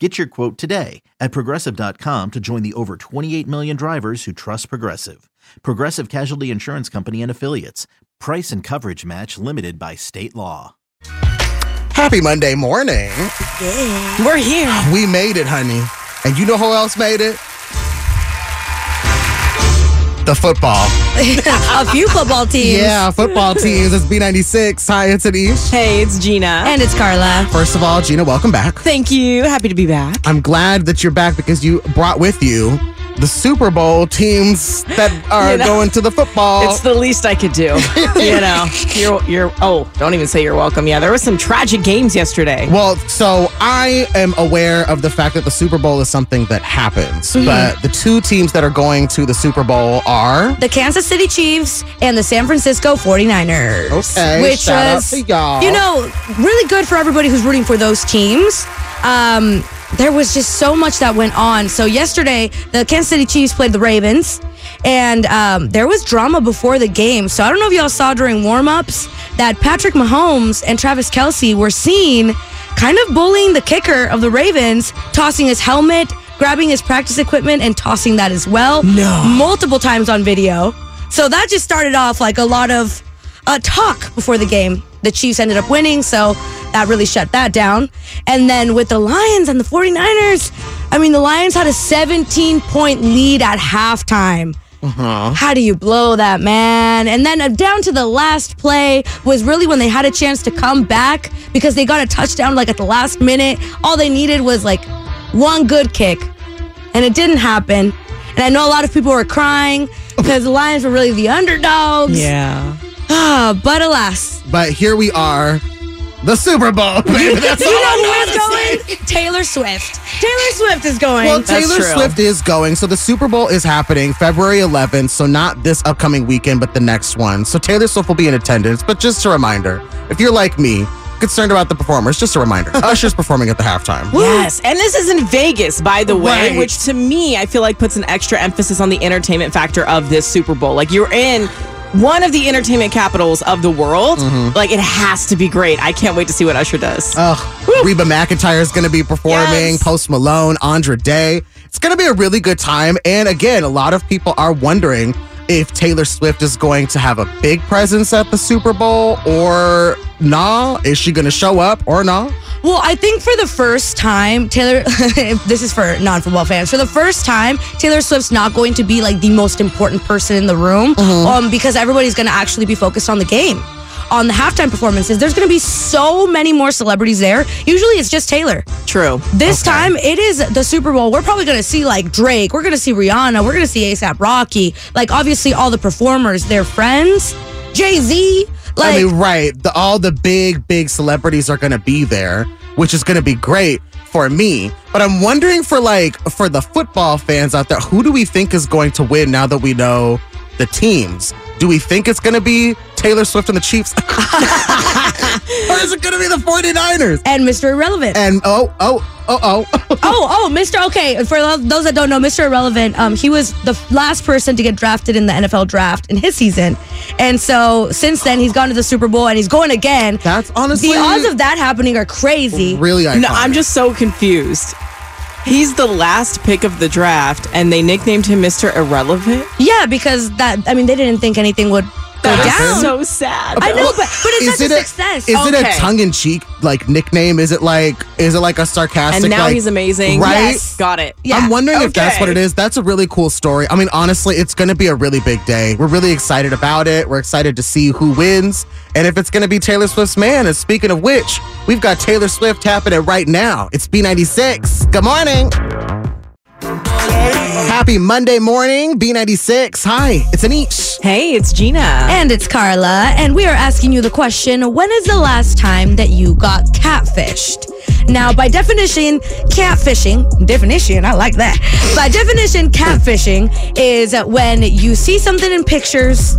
Get your quote today at progressive.com to join the over 28 million drivers who trust Progressive. Progressive Casualty Insurance Company and Affiliates. Price and coverage match limited by state law. Happy Monday morning. We're here. We made it, honey. And you know who else made it? The football. a few football teams. Yeah, football teams. It's B96. Hi, it's Anish. Hey, it's Gina. And it's Carla. First of all, Gina, welcome back. Thank you. Happy to be back. I'm glad that you're back because you brought with you the Super Bowl teams that are You know, going to the football. It's the least I could do. you know, you're you're. Oh, don't even say you're welcome. Yeah, there was some tragic games yesterday. Well, so I am aware of the fact that the Super Bowl is something that happens, Mm-hmm. but the two teams that are going to the Super Bowl are The Kansas City Chiefs and the San Francisco 49ers. Okay, Which shout out was, to y'all. you know, really good for everybody who's rooting for those teams. Um, there was just so much that went on. So yesterday, the Kansas City Chiefs played the Ravens, and um, there was drama before the game. So I don't know if y'all saw during warm-ups that Patrick Mahomes and Travis Kelce were seen kind of bullying the kicker of the Ravens, tossing his helmet, grabbing his practice equipment, and tossing that as well. No. Multiple times on video. So that just started off like a lot of uh, talk before the game. The Chiefs ended up winning, so that really shut that down. And then with the Lions and the 49ers, I mean, the Lions had a 17 point lead at halftime. How do you blow that, man? And then uh, down to the last play was really when they had a chance to come back because they got a touchdown like at the last minute. All they needed was like one good kick, and it didn't happen. And I know a lot of people were crying because the Lions were really the underdogs. Yeah. Ah, but alas, But here we are, the Super Bowl. baby. That's you all know I who gotta is going? say. Taylor Swift. Taylor Swift is going. Well, That's Taylor true. Swift is going. So the Super Bowl is happening February 11th. So not this upcoming weekend, but the next one. So Taylor Swift will be in attendance. But just a reminder, if you're like me, concerned about the performers, just a reminder. Usher's performing at the halftime. Yes, and this is in Vegas, by the way, Right. which to me I feel like puts an extra emphasis on the entertainment factor of this Super Bowl. Like you're in one of the entertainment capitals of the world. Mm-hmm. Like it has to be great. I can't wait to see what Usher does. Ugh, Reba McEntire is going to be performing. Yes. Post Malone, Andra Day. It's going to be a really good time. And again, a lot of people are wondering if Taylor Swift is going to have a big presence at the Super Bowl or nah. Is she going to show up or nah? Well, I think for the first time, Taylor, this is for non football fans, for the first time, Taylor Swift's not going to be like the most important person in the room um, because everybody's going to actually be focused on the game. On the halftime performances, there's going to be so many more celebrities there. Usually it's just Taylor. True. This time it is the Super Bowl. We're probably going to see like Drake. We're going to see Rihanna. We're going to see ASAP Rocky. Like obviously all the performers, their friends, Jay Z. Like, I mean, right. The, all the big, big celebrities are going to be there, which is going to be great for me. But I'm wondering for like for the football fans out there, who do we think is going to win now that we know the teams? Do we think it's going to be Taylor Swift and the Chiefs? or is it going to be the 49ers? and Mr. Irrelevant. And oh, oh, oh, oh. oh, oh, Mr. Okay, for those that don't know, Mr. Irrelevant, um, he was the last person to get drafted in the NFL draft in his season, and so since then he's gone to the Super Bowl and he's going again. That's honestly the odds of that happening are crazy. really iconic. No, I'm just so confused. He's the last pick of the draft, and they nicknamed him Mr. Irrelevant. Yeah, because that I mean they didn't think anything would go That's down. so sad. I know, but but it's Is such it a success. Is it a Okay. tongue in cheek like nickname? Is it like is it like a sarcastic? and now like, he's amazing. right? Yes. Got it. Yeah. I'm wondering if that's what it is. That's a really cool story. I mean, honestly, it's going to be a really big day. We're really excited about it. We're excited to see who wins and if it's going to be Taylor Swift's man. And speaking of which, we've got Taylor Swift tapping it right now. It's B96. Good morning. Happy Monday morning, B96. Hi, it's Anish. Hey, it's Gina. And it's Carla, and we are asking you the question when is the last time that you got catfished? Now, by definition, catfishing, definition, I like that. By definition, catfishing is when you see something in pictures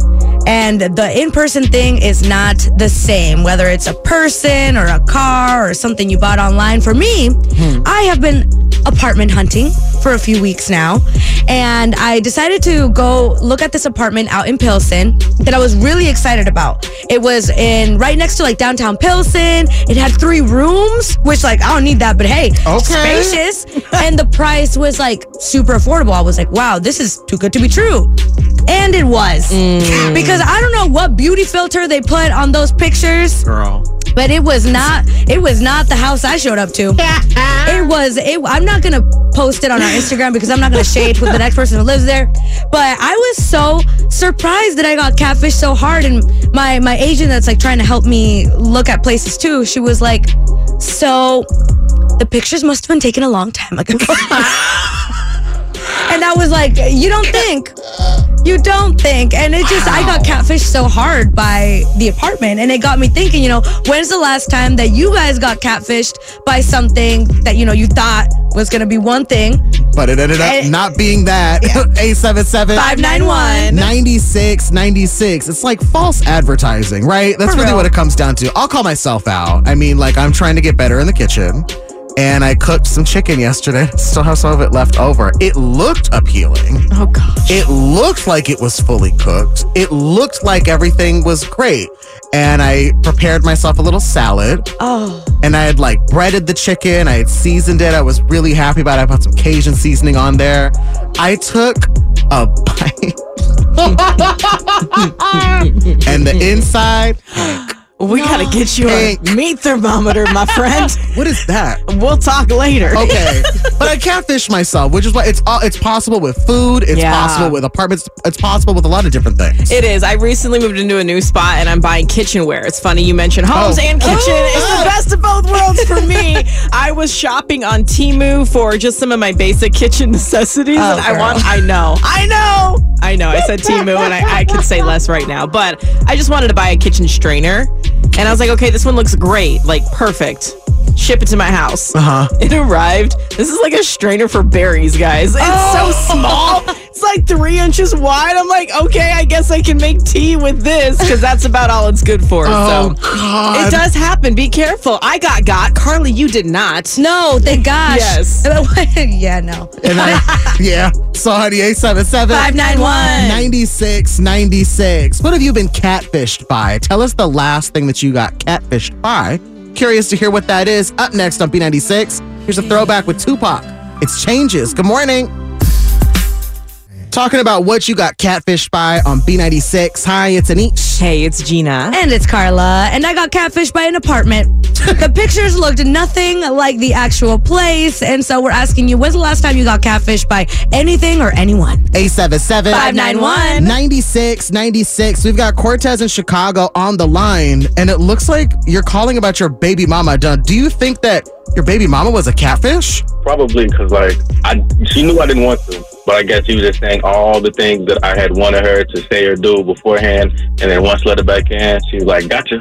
and the in person thing is not the same, whether it's a person or a car or something you bought online. For me, hmm. I have been apartment hunting for a few weeks now, and I decided to go look at this apartment out in Pilsen that I was really excited about. It was in right next to like downtown Pilsen. It had three rooms, which like I don't need that, but hey, Okay. spacious. and the price was like super affordable. I was like, wow, this is too good to be true. And it was. Mm. Because I don't know what beauty filter they put on those pictures Girl. but it was not it was not the house I showed up to. it was it, I'm not gonna post it on our Instagram because I'm not gonna shade with the next person who lives there. But I was so surprised that I got catfished so hard and my my agent that's like trying to help me look at places too, she was like, So the pictures must have been taken a long time ago. and I was like, You don't think? You don't think. And it just, I got catfished so hard by the apartment. And it got me thinking, you know, when's the last time that you guys got catfished by something that, you know, you thought was going to be one thing? But it ended up Eh. not being that. 877 591. 96 96 it's like false advertising right that's For really real. what it comes down to i'll call myself out i mean like i'm trying to get better in the kitchen and i cooked some chicken yesterday still have some of it left over it looked appealing oh gosh. it looked like it was fully cooked it looked like everything was great and i prepared myself a little salad Oh, and I had like breaded the chicken. I had seasoned it. I was really happy about it. I put some Cajun seasoning on there. I took a bite. and the inside, we gotta get you a meat thermometer, my friend. what is that? we'll talk later. Okay, but I catfish myself, which is why it's all it's possible with food. It's Yeah. possible with apartments. It's possible with a lot of different things. It is. I recently moved into a new spot and I'm buying kitchenware. It's funny you mentioned homes Oh. and kitchen. Oh. It's the best of both worlds for me. I was shopping on Temu for just some of my basic kitchen necessities. Oh, and I want, I know, I know, I know. I said Temu and I, I could say less right now, but I just wanted to buy a kitchen strainer. And I was like, okay, this one looks great, like perfect. Ship it to my house. Uh-huh. It arrived. This is like a strainer for berries, guys. It's Oh. so small. It's like three inches wide. I'm like, okay, I guess I can make tea with this because that's about all it's good for. Oh so God! it does happen. Be careful. I got got. Carly, you did not. no, thank gosh. Yes. yeah, no. And I, yeah. So, honey, 877 591. 96 96. What have you been catfished by? Tell us the last thing that you got catfished by. Curious to hear what that is. Up next on B96, here's a throwback with Tupac. It's Changes. Good morning. Talking about what you got catfished by on B96. Hi, it's Anish. Hey, it's Gina. And it's Carla, and I got catfished by an apartment. the pictures looked nothing like the actual place, and so we're asking you, when's the last time you got catfished by anything or anyone? 877 591. 96 96. We've got Cortez in Chicago on the line, and it looks like you're calling about your baby mama. Do do you think that your baby mama was a catfish? Probably because like I, she knew I didn't want to, but I guess she was just saying all the things that I had wanted her to say or do beforehand, and then once let her back in, she was like, "Gotcha."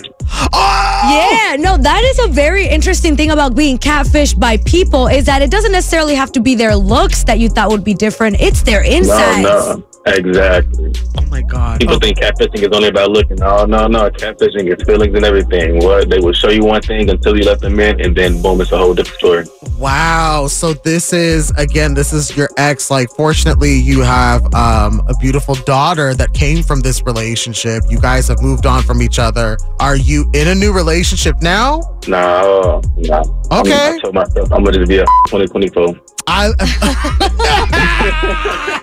Oh! Yeah, no, that is a very interesting thing about being catfished by people is that it doesn't necessarily have to be their looks that you thought would be different. It's their No, no, exactly. Oh my God. People think catfishing is only about looking. No, no, no. Catfishing is feelings and everything. What they will show you one thing until you let them in, and then boom, it's a whole different story. Wow. So this is again, this is your ex. Like, fortunately, you have um, a beautiful daughter that came from this relationship. You guys have moved on from each other. Are you in a new relationship now? No, no. Okay. I told myself I'm gonna be a 2024. I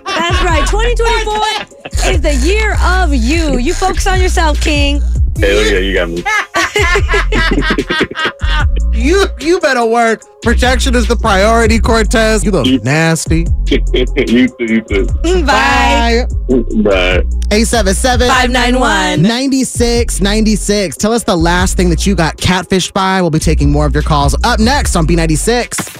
That's right. 2024. is the year of you. You focus on yourself, King. Hell yeah, you got me. You you better work. Protection is the priority, Cortez. You look nasty. you too, you too. Bye. Bye. 877 591. 9696. Tell us the last thing that you got catfished by. We'll be taking more of your calls up next on B96.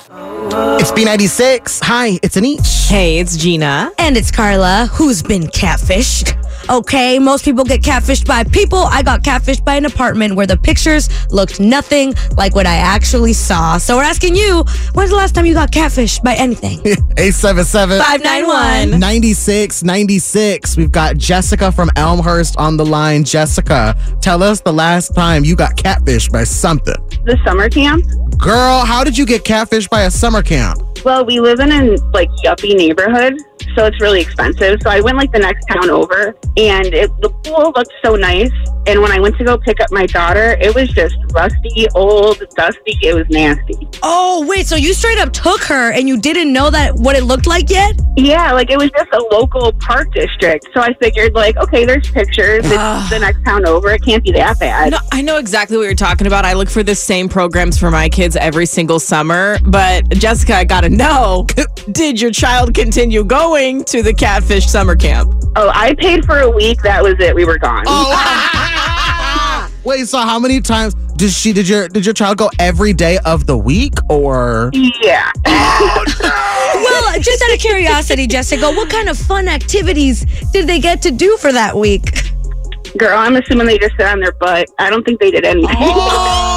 It's B96. Hi, it's Anish. Hey, it's Gina. And it's Carla, who's been catfished. Okay, most people get catfished by people. I got catfished by an apartment where the pictures looked nothing like what I actually saw. So we're asking you, when's the last time you got catfished by anything? 877 591. 9696. We've got Jessica from Elmhurst on the line. Jessica, tell us the last time you got catfished by something. the summer camp. Girl, how did you get catfished by a summer camp? Well, we live in a like yuppie neighborhood, so it's really expensive. So I went like the next town over, and it, the pool looked so nice. And when I went to go pick up my daughter, it was just rusty, old, dusty. It was nasty. oh, wait, so you straight up took her and you didn't know that what it looked like yet? Yeah, like it was just a local park district. So I figured, like, okay, there's pictures. It's the next town over. It can't be that bad. No, I know exactly what you're talking about. I look for the same programs for my kids every single summer. But Jessica, I gotta know did your child continue going to the catfish summer camp? Oh, I paid for a week. That was it. We were gone. Oh. Wait, so how many times did she did your did your child go every day of the week or Yeah. Oh, well, just out of curiosity, Jessica, what kind of fun activities did they get to do for that week? Girl, I'm assuming they just sat on their butt. I don't think they did anything. Oh!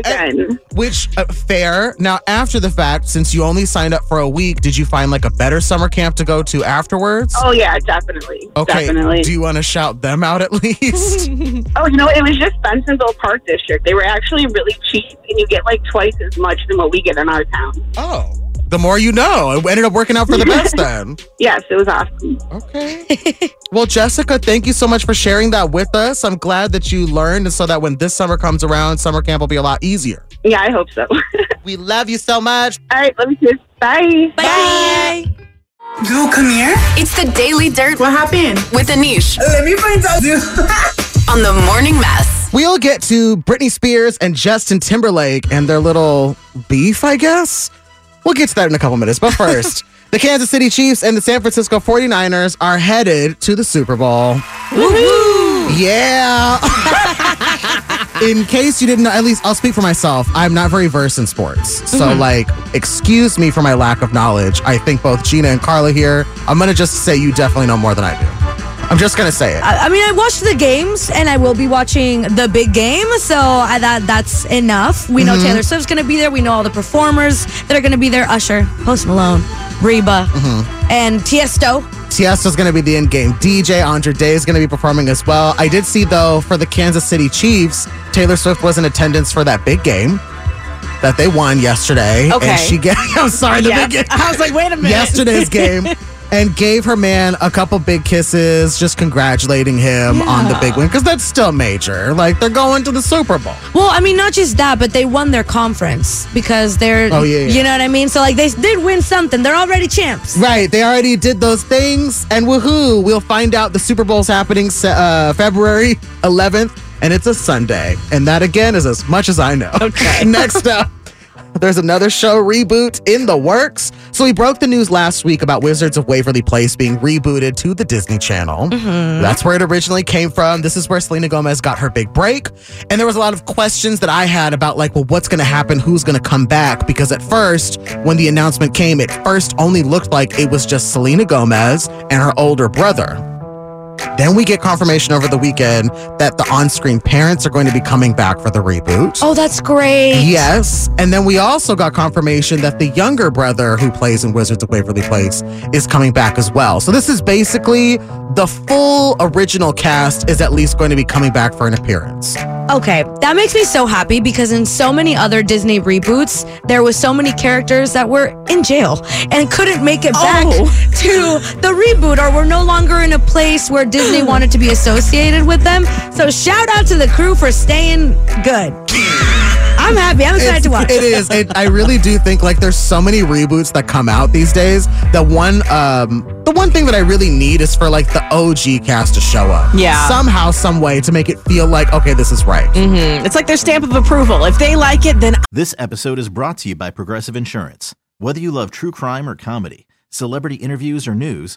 Again. Which uh, fair. Now after the fact, since you only signed up for a week, did you find like a better summer camp to go to afterwards? Oh yeah, definitely. okay. Definitely. Do you want to shout them out at least? oh, you know, it was just Bensenville Park District. They were actually really cheap, and you get like twice as much than what we get in our town. oh. The more you know. It ended up working out for the best then. Yes, it was awesome. Okay. well, Jessica, thank you so much for sharing that with us. I'm glad that you learned and so that when this summer comes around, summer camp will be a lot easier. Yeah, I hope so. We love you so much. right, love you too. Bye. Bye. Girl, come here. It's the Daily Dirt What happened? with Anish Let me find out. on the Morning Mess. We'll get to Britney Spears and Justin Timberlake and their little beef, I guess. We'll get to that in a couple minutes. But first, the Kansas City Chiefs and the San Francisco 49ers are headed to the Super Bowl. Yeah. in case you didn't know, at least I'll speak for myself. I'm not very versed in sports. So, mm-hmm. like, excuse me for my lack of knowledge. I think both Gina and Carla here, I'm going to just say you definitely know more than I do. I'm just going to say it. I I mean, I watched the games, and I will be watching the big game, so I, that that's enough. We know mm-hmm. Taylor Swift's going to be there. We know all the performers that are going to be there: Usher, Post Malone, Reba, mm-hmm. and Tiesto. Tiesto's going to be the in-game DJ. Andra Day is going to be performing as well. I did see though for the Kansas City Chiefs, Taylor Swift was in attendance for that big game that they won yesterday. Okay. And she gave, I'm sorry, the Yeah. big game. I was like, wait a minute. yesterday's game. And gave her man a couple big kisses, just congratulating him on the big win because that's still major. Like they're going to the Super Bowl. Well, I mean, not just that, but they won their conference because they're, Oh, yeah, yeah. you know what I mean. So like, they did win something. They're already champs. Right, they already did those things, and woohoo! We'll find out the Super Bowl's happening uh, February 11th, and it's a Sunday, and that again is as much as I know. Okay. Next up. There's another show reboot in the works. So we broke the news last week about Wizards of Waverly Place being rebooted to the Disney Channel. Mm-hmm. That's where it originally came from. This is where Selena Gomez got her big break. And there was a lot of questions that I had about like, well, what's going to happen? Who's going to come back? Because at first, when the announcement came, it first only looked like it was just Selena Gomez and her older brother. Then we get confirmation over the weekend that the on-screen parents are going to be coming back for the reboot. Oh, that's great. Yes. And then we also got confirmation that the younger brother who plays in Wizards of Waverly Place is coming back as well. So this is basically the full original cast is at least going to be coming back for an appearance. Okay, that makes me so happy because in so many other Disney reboots, there was so many characters that were in jail and couldn't make it back Oh. to the reboot or were no longer in a place where Disney wanted to be associated with them. So shout out to the crew for staying good. I'm I'm happy. I'm excited It's- to watch. It is. It, I really do think like there's so many reboots that come out these days. The one, um, the one thing that I really need is for like the OG cast to show up. Yeah. Somehow, some way to make it feel like okay, this is right. Mm, It's like their stamp of approval. If they like it, then This episode is brought to you by Progressive Insurance. Whether you love true crime or comedy, celebrity interviews or news,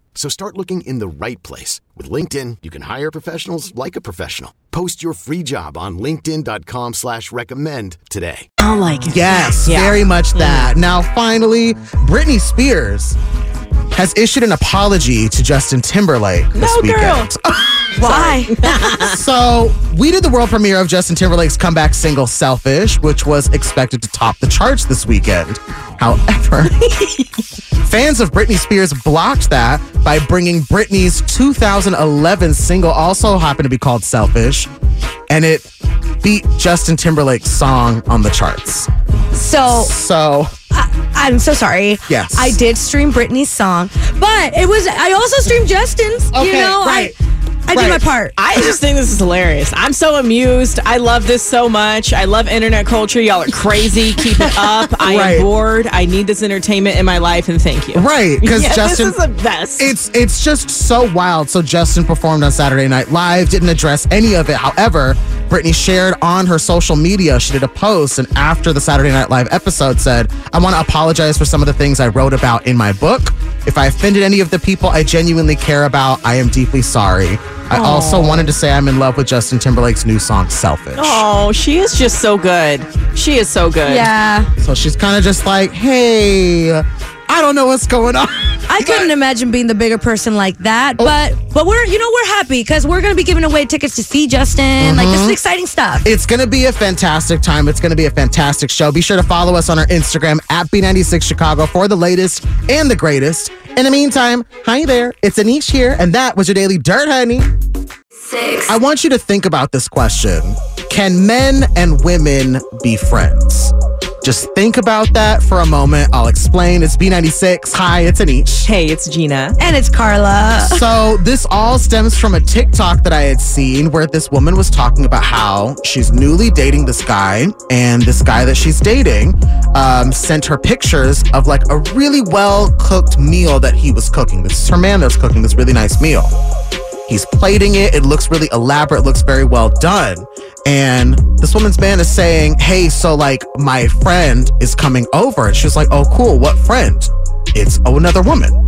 So start looking in the right place. With LinkedIn, you can hire professionals like a professional. Post your free job on linkedin.com slash recommend today. I like it. Yes, Yeah. very much mm-hmm. that. Now, finally, Britney Spears has issued an apology to Justin Timberlake this No, girl. Why? so we did the world premiere of Justin Timberlake's comeback single "Selfish," which was expected to top the charts this weekend. However, fans of Britney Spears blocked that by bringing Britney's 2011 single, also happened to be called "Selfish," and it beat Justin Timberlake's song on the charts. So So I'm so sorry. Yes. I did stream Britney's song, but it was I also streamed Justin's. you Okay, know, right. I I did my part. I just think this is hilarious. I'm so amused. I love this so much. I love internet culture. Y'all are crazy. Keep it up. I Right. am bored. I need this entertainment in my life, and thank you. Right, because Yeah, Justin. this is the best. It's it's just so wild. So Justin performed on Saturday Night Live, didn't address any of it. However, Britney shared on her social media, she did a post, and after the Saturday Night Live episode, said, "I want to apologize for some of the things I wrote about in my book. If I offended any of the people I genuinely care about, I am deeply sorry. I also wanted to say I'm in love with Justin Timberlake's new song, Selfish. oh, she is just so good. She is so good. yeah. So she's kind of just like, hey, I don't know what's going on. I couldn't imagine being the bigger person like that, Oh. but but we're you know we're happy because we're gonna be giving away tickets to see Justin. Like Mm-hmm. this is exciting stuff. It's going to be a fantastic time. It's going to be a fantastic show. Be sure to follow us on our Instagram at B96 Chicago for the latest and the greatest. In the meantime, hi there. It's Anish here, and that was your daily dirt, honey. Six. I want you to think about this question Can men and women be friends? Just think about that for a moment. I'll explain. It's B96. Hi, it's Anish. Hey, it's Gina. And it's Carla. So this all stems from a TikTok that I had seen where this woman was talking about how she's newly dating this guy, and this guy that she's dating um, sent her pictures of like a really well cooked meal that he was cooking. This is her man that's cooking this really nice meal. He's plating it. It looks really elaborate, looks very well done. And this woman's man is saying, Hey, so like my friend is coming over. And she's like, Oh, cool. What friend? It's oh, another woman.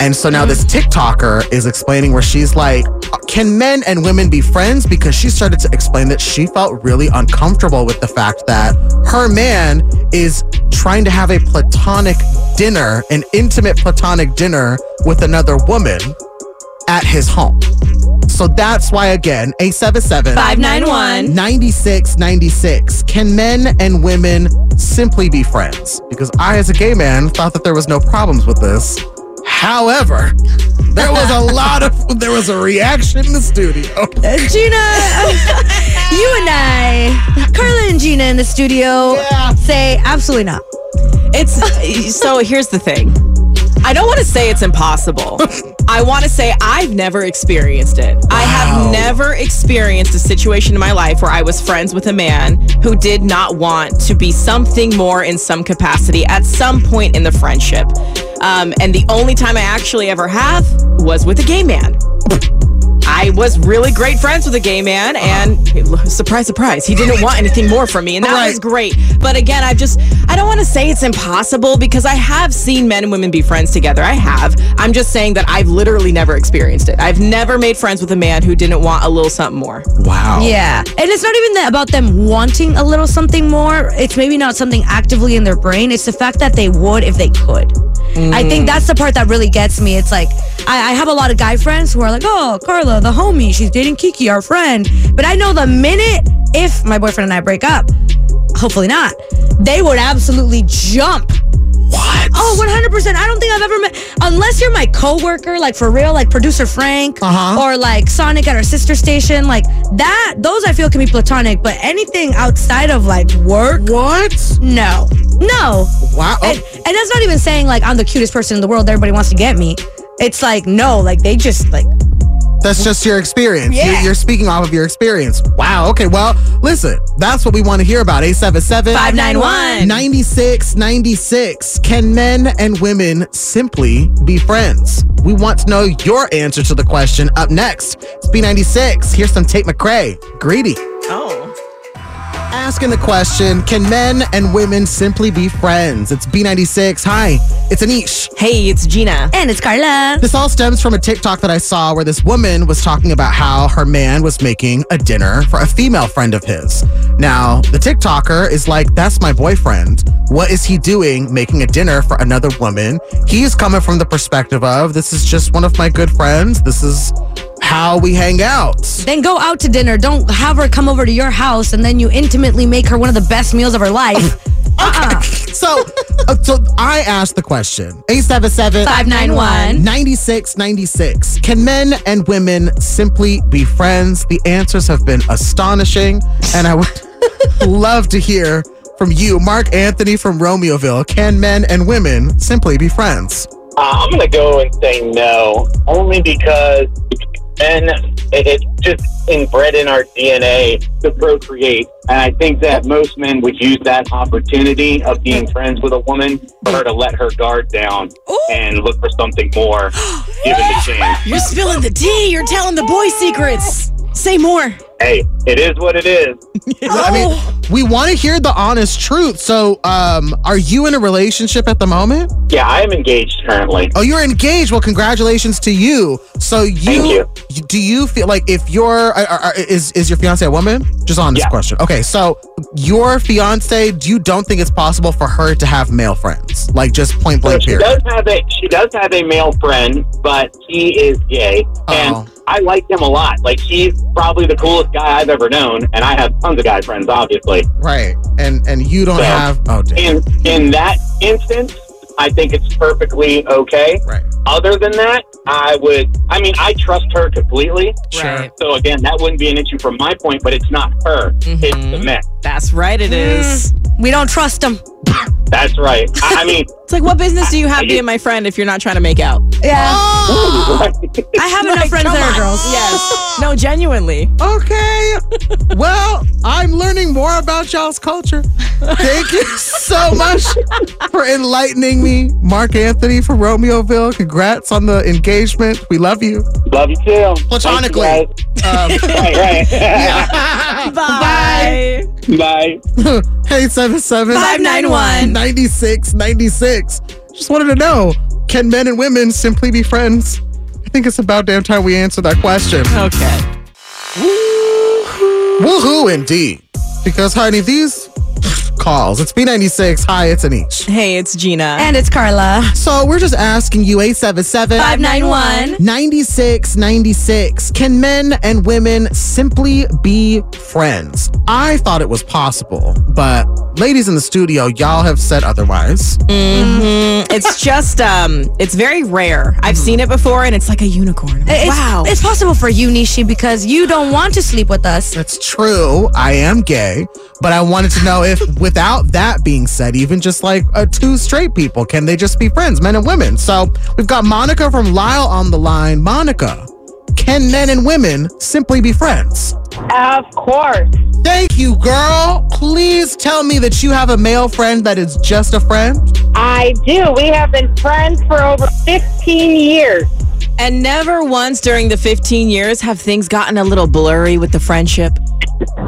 And so now this TikToker is explaining where she's like, can men and women be friends? Because she started to explain that she felt really uncomfortable with the fact that her man is trying to have a platonic dinner, an intimate platonic dinner with another woman at his home. So that's why, again, 877 591. 9696. Can men and women simply be friends? Because I, as a gay man, thought that there was no problems with this. However, there was a lot of there was a reaction in the studio. Uh, Gina, you and I, Carla and Gina in the studio Yeah. say absolutely not. It's so here's the thing. I don't want to say it's impossible. I want to say I've never experienced it. I have never experienced a situation in my life where I was friends with a man who did not want to be something more in some capacity at some point in the friendship. Um, and the only time I actually ever have was with a gay man. I was really great friends with a gay man, and surprise, surprise, he didn't want anything more from me, and that was great. But again, I just, I don't want to say it's impossible because I have seen men and women be friends together. I have. I'm just saying that I've literally never experienced it. I've never made friends with a man who didn't want a little something more. Wow. Yeah. And it's not even that about them wanting a little something more. It's maybe not something actively in their brain. It's the fact that they would if they could. I think mm. that's the part that really gets me. It's like, I, I have a lot of guy friends who are like, oh, The homie, she's dating Kiki, our friend. But I know the minute if my boyfriend and I break up, hopefully not, they would absolutely jump. What? Oh, 100%. I don't think I've ever met, unless you're my coworker, like for real, like producer Frank, Uh-huh. or like Sonic at our sister station, like that, those I feel can be platonic, but anything outside of like work, What? no. No. Wow. And, and that's not even saying like I'm the cutest person in the world, everybody wants to get me. It's like, no, like they just like, That's just your experience. Yeah. You're, you're speaking off of your experience. Wow. Okay. Well, listen, that's what we want to hear about. 877 591. 9696. Can men and women simply be friends? We want to know your answer to the question. Up next, it's B96. Here's some Tate McRae. Greedy. Oh. Asking the question Can men and women simply be friends? It's B96. Hi, it's Anish. Hey, it's Gina. and it's Carla. This all stems from a TikTok that I saw where this woman was talking about how her man was making a dinner for a female friend of his. Now, the TikToker is like, That's my boyfriend. What is he doing making a dinner for another woman? He's coming from the perspective of, This is just one of my good friends. This is how we hang out. Then go out to dinner. Don't have her come over to your house and then you intimately make her one of the best meals of her life. uh-uh. So, uh, so I asked the question 877 591. 9696. Can men and women simply be friends? The answers have been astonishing, and I would love to hear from you, Mark Anthony from Romeoville. Can men and women simply be friends? Uh, I'm going to go and say no, only because men, it's just inbred in our DNA to procreate. And I think that most men would use that opportunity of being friends with a woman for her to let her guard down and look for something more given the chance. You're spilling the tea. You're telling the boy secrets. Say more. Hey, it is what it is. I mean, oh. We want to hear the honest truth. So, um, are you in a relationship at the moment? Yeah, I am engaged currently. Oh, you're engaged. Well, congratulations to you. So you, you. do you feel like if you're are, uh, are- uh, uh, is is your fiance a woman? Just on this Yeah. question. Okay, so your fiance, do you don't think it's possible for her to have male friends? Like just point So blank she period. does have a she does have a male friend, but he is gay, Oh. and I like him a lot. Like he's probably the coolest guy I've ever known, and I have tons of guy friends, obviously. Right. And and you don't So, have oh damn. In in that instance, I think it's perfectly okay. Right. Other than that, I would. I mean, I trust her completely. Right. So again, that wouldn't be an issue from my point, but it's not her. Mm-hmm. It's the men. That's right, it mm. is. We don't trust them. That's right. I, I mean, It's like, what business do you have being my friend if you're not trying to make out? Yeah. Oh! I have enough friends come that are girls. Yes. No, genuinely. Okay. well, I'm learning more about y'all's culture. Thank you so much for enlightening me, Mark Anthony from Romeoville. Congrats on the engagement. We love you. love you too. Platonically. Thank you, Um, guys. right, right. Bye. Bye. hey, 77 591. 96 96. Just wanted to know can men and women simply be friends? I think it's about damn time we answer that question. Okay. Woohoo, indeed. Because, honey, these calls, it's B96. Hi, it's Anish. Hey, it's Gina. And it's Carla. So we're just asking you 877 591. 9696. Can men and women simply be friends? I thought it was possible, but ladies in the studio, y'all have said otherwise. Mhm. It's just, um, it's very rare. I've seen it before, and it's like a unicorn. It's, wow. It's possible for you, Nishi, because you don't want to sleep with us. That's true. I am gay, but I wanted to know if, without that being said, even just like uh, two straight people, can they just be friends, men and women? So we've got Monica from Lisle on the line. Monica, can men and women simply be friends? Of course. Thank you, girl. Please tell me that you have a male friend that is just a friend. I do. We have been friends for over 15 years. And never once during the 15 years have things gotten a little blurry with the friendship.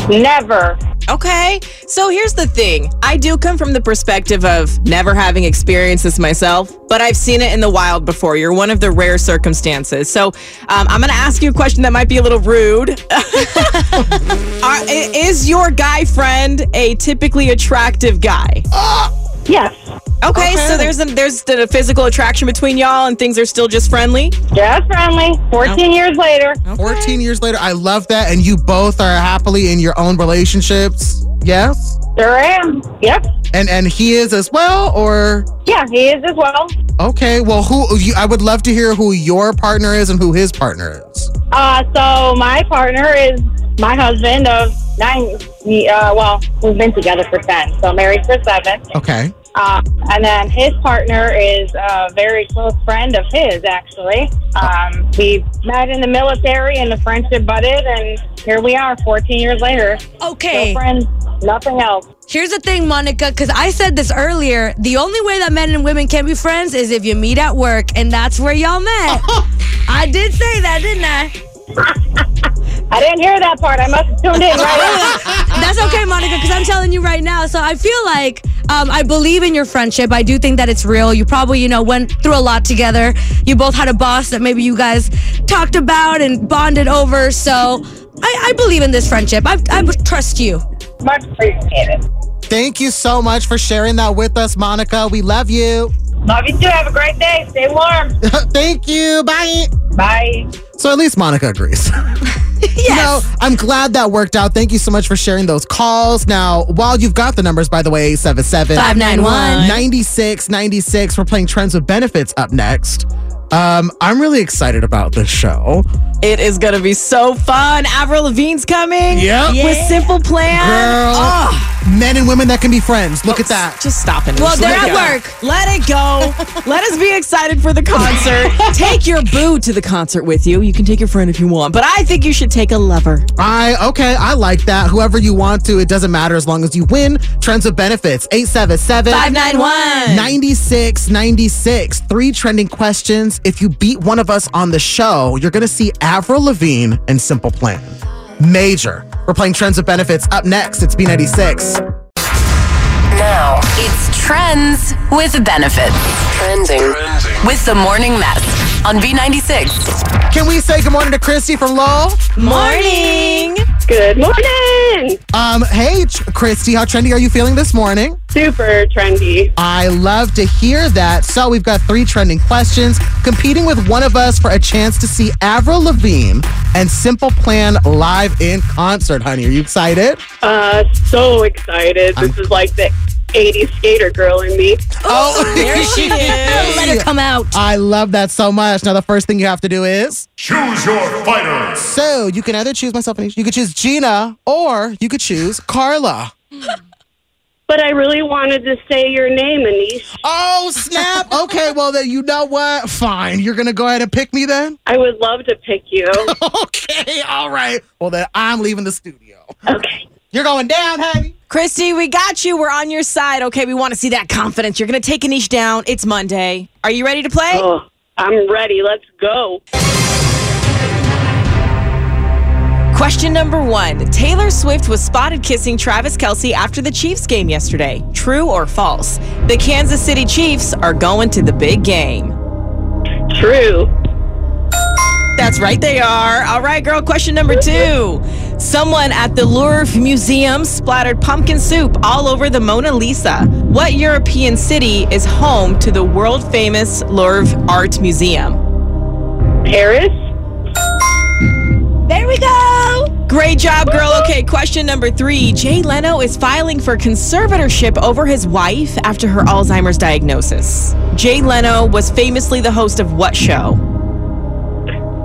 Never. Okay. So here's the thing I do come from the perspective of never having experienced this myself, but I've seen it in the wild before. You're one of the rare circumstances. So um, I'm going to ask you a question that might be a little rude. Are, is your guy friend a typically attractive guy? Yes. Okay, so there's a, there's a physical attraction between y'all, and things are still just friendly. Just friendly. 14 years later. 14 years later, I love that. And you both are happily in your own relationships. Yes? Sure am. Yep. And and he is as well, or Yeah, he is as well. okay. Well, who you, I would love to hear who your partner is and who his partner is. Uh, so my partner is my husband of nine. Uh, well, we've been together for 10, so married for seven. Okay. Uh, and then his partner is a very close friend of his, actually. Um, we met in the military and the friendship budded, and here we are 14 years later. Okay. Still friends, nothing else. Here's the thing, Monica, because I said this earlier. The only way that men and women can be friends is if you meet at work, and that's where y'all met. I did say that, didn't I? I didn't hear that part. I must have tuned in right That's okay, Monica, because I'm telling you right now. So I feel like um, I believe in your friendship. I do think that it's real. You probably, you know, went through a lot together. You both had a boss that maybe you guys talked about and bonded over. So I, I believe in this friendship. I, I trust you. Much appreciated. Thank you so much for sharing that with us, Monica. We love you. Love you too. Have a great day. Stay warm. Thank you. Bye. Bye. So at least Monica agrees. yes. You know, I'm glad that worked out. Thank you so much for sharing those calls. Now, while you've got the numbers, by the way, 877 591 9696, we're playing Trends with Benefits up next. Um, I'm really excited about this show. It is going to be so fun. Avril Lavigne's coming. Yep. With Simple Plan. Girl, Oh, men and women that can be friends. Look at that. just stop it. Well, Just they're at go. work. Let it go. Let us be excited for the concert. take your boo to the concert with you. You can take your friend if you want, but I think you should take a lover. I okay, I like that. Whoever you want to, it doesn't matter as long as you win. Trends of benefits. 877 591 9696. Three trending questions. If you beat one of us on the show, you're gonna see Avril Lavigne and Simple Plan. Major. We're playing Trends with Benefits. Up next, it's B96. Now it's Trends with Benefits. Trending with the Morning Mess on B96. Can we say good morning to Christy from Lowell? Morning. Good morning. Um, hey, Tr- Christy, how trendy are you feeling this morning? Super trendy. I love to hear that. So we've got three trending questions, competing with one of us for a chance to see Avril Lavigne and Simple Plan live in concert. Honey, are you excited? Uh, so excited. This is like the 80s skater girl in me. Oh, oh There she is. Let her come out. I love that so much. Now the first thing you have to do is Choose your fighter. so you can either choose myself and Anisha. You could choose Gina or you could choose Carla. But I really wanted to say your name, Anish. Oh snap! Okay, well then you know what? Fine, you're gonna go ahead and pick me then. I would love to pick you. Okay, all right. Well then I'm leaving the studio. okay. You're going down, honey. Christy, we got you. We're on your side. Okay, we want to see that confidence. You're going to take Anish down. It's Monday. Are you ready to play? Oh, I'm ready. Let's go. Question number one Taylor Swift was spotted kissing Travis Kelce after the Chiefs game yesterday. True or false? The Kansas City Chiefs are going to the big game. True. That's right, they are. All right, girl. Question number two. Someone at the Louvre Museum splattered pumpkin soup all over the Mona Lisa. What European city is home to the world famous Louvre Art Museum? Paris. There we go. Great job, girl. Okay, question number three. Jay Leno is filing for conservatorship over his wife after her Alzheimer's diagnosis. Jay Leno was famously the host of what show?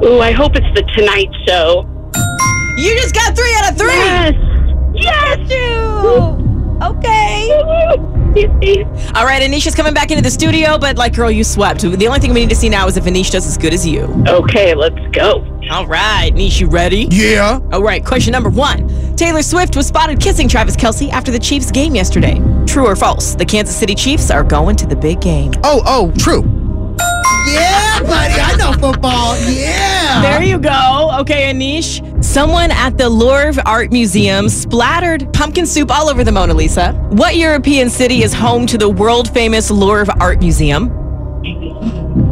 Ooh, I hope it's the Tonight Show. You just got three out of three. Yes. Yes. You. Okay. All right, Anisha's coming back into the studio, but like, girl, you swept. The only thing we need to see now is if Anish does as good as you. Okay, let's go. All right, Anisha, you ready? Yeah. All right, question number one. Taylor Swift was spotted kissing Travis Kelce after the Chiefs game yesterday. True or false? The Kansas City Chiefs are going to the big game. Oh, oh, true. Yeah, buddy. I know football. Yeah. There you go. Okay, Anish. Someone at the Louvre Art Museum splattered pumpkin soup all over the Mona Lisa. What European city is home to the world famous Louvre Art Museum?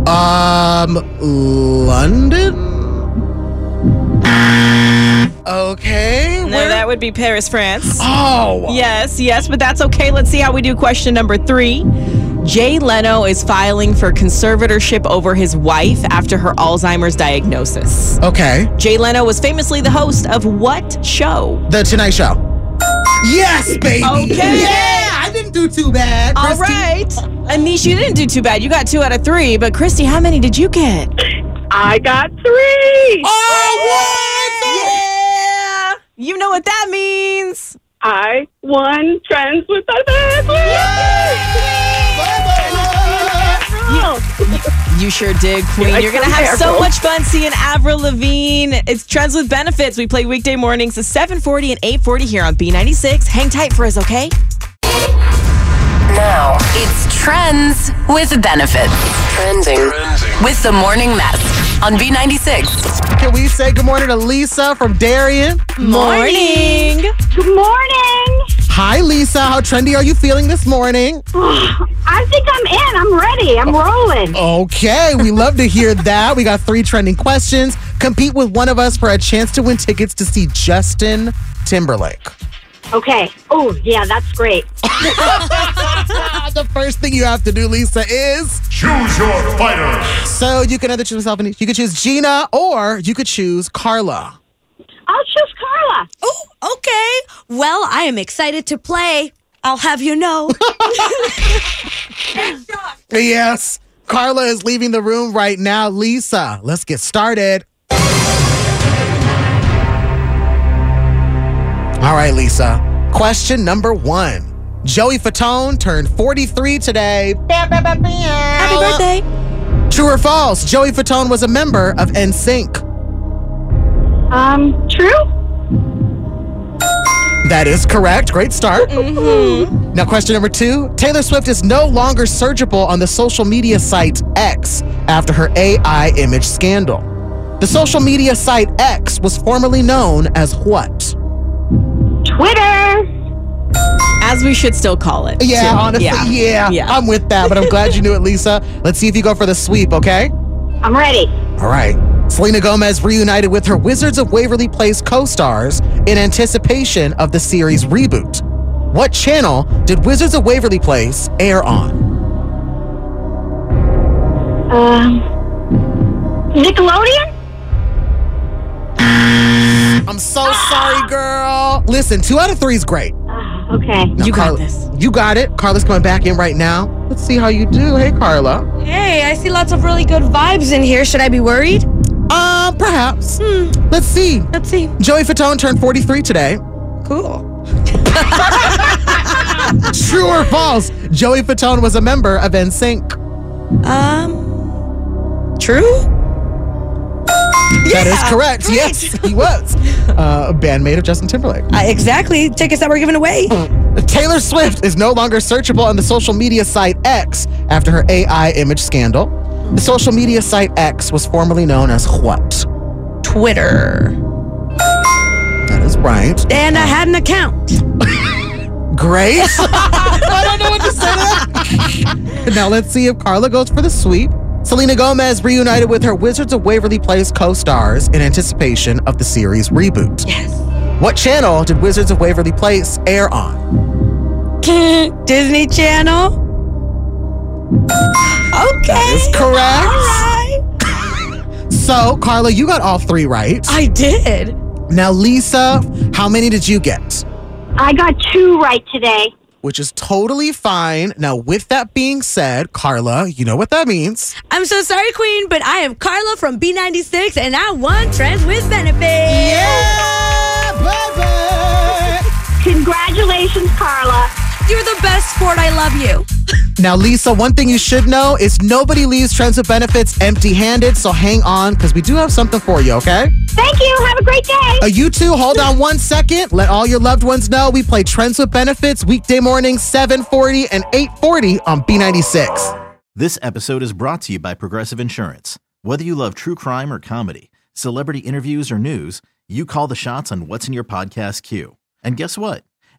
Um, London? Okay. No, that would be Paris, France. Oh. Yes, yes, but that's okay. Let's see how we do question number three. Jay Leno is filing for conservatorship over his wife after her Alzheimer's diagnosis. Okay. Jay Leno was famously the host of what show? The Tonight Show. Yes, baby. Okay. Yeah, I didn't do too bad. All Christy. right. Anish, you didn't do too bad. You got two out of three. But Christy, how many did you get? I got three. Oh, Yeah. You know what that means. I won Trends with the You sure did, Queen. I You're going to come have so much fun seeing Avril Lavigne. It's Trends with Benefits. We play weekday mornings at 740 and 840 here on B96. Hang tight for us, okay? Now it's Trends with Benefits. Trending, with the Morning Mess on B96. Can we say good morning to Lisa from Darien? Morning. Good morning. Hi, Lisa. How trendy are you feeling this morning? I think I'm in. I'm ready. I'm rolling. Okay, we love to hear that. We got three trending questions. Compete with one of us for a chance to win tickets to see Justin Timberlake. Okay. Oh, yeah, that's great. the first thing you have to do, Lisa, is Choose your fighter. so you can either choose myself and you could choose Gina or you could choose Carla. I'll choose Carla. Oh, okay. Well, I am excited to play. I'll have you know. Yes, Carla is leaving the room right now. Lisa, let's get started. All right, Lisa. Question number one. Joey Fatone turned 43 today. Happy birthday. True or false? Joey Fatone was a member of NSYNC. Um, true? That is correct. Great start. Now, question number two Taylor Swift is no longer searchable on the social media site X after her AI image scandal. The social media site X was formerly known as what? Twitter. As we should still call it. Yeah, too. honestly, yeah. Yeah. I'm with that, but I'm glad you knew it, Lisa. Let's see if you go for the sweep, okay? I'm ready. All right. Selena Gomez reunited with her Wizards of Waverly Place co stars in anticipation of the series reboot. What channel did Wizards of Waverly Place air on? Um, Nickelodeon? I'm so sorry, girl. Listen, two out of three is great. Okay. Now, You got this. You got it. Carla's coming back in right now. Let's see how you do. Hey, Carla. Hey, I see lots of really good vibes in here. Should I be worried? Um, perhaps. Hmm. Let's see. Let's see. Joey Fatone turned 43 today. Cool. True or false? Joey Fatone was a member of NSYNC. Um, true? That is correct. great. Yes, he was. Uh, a bandmate of Justin Timberlake. Uh, exactly. Tickets that were given away. Taylor Swift is no longer searchable on the social media site X after her AI image scandal. The social media site X was formerly known as what? Twitter. That is right. And I had an account. Grace? I don't know what to say to that. now let's see if Carla goes for the sweep. Selena Gomez reunited with her Wizards of Waverly Place co-stars in anticipation of the series reboot. Yes. What channel did Wizards of Waverly Place air on? Disney Channel. Okay. That is correct. All right. So, Carla, you got all three right. I did. Now, Lisa, how many did you get? I got two right today. Which is totally fine. Now, with that being said, Carla, you know what that means. I'm so sorry, Queen, but I am Carla from B96 and I won Trends with Benefits. Yeah, baby. Congratulations, Carla. You're the best sport. I love you. Now, Lisa, one thing you should know is nobody leaves Trends with Benefits empty handed. So hang on because we do have something for you, okay? Thank you. Have a great day. Uh, you too. hold on one second. Let all your loved ones know we play Trends with Benefits weekday mornings 740 and 840 on B96. This episode is brought to you by Progressive Insurance. Whether you love true crime or comedy, celebrity interviews or news, you call the shots on what's in your podcast queue. And guess what?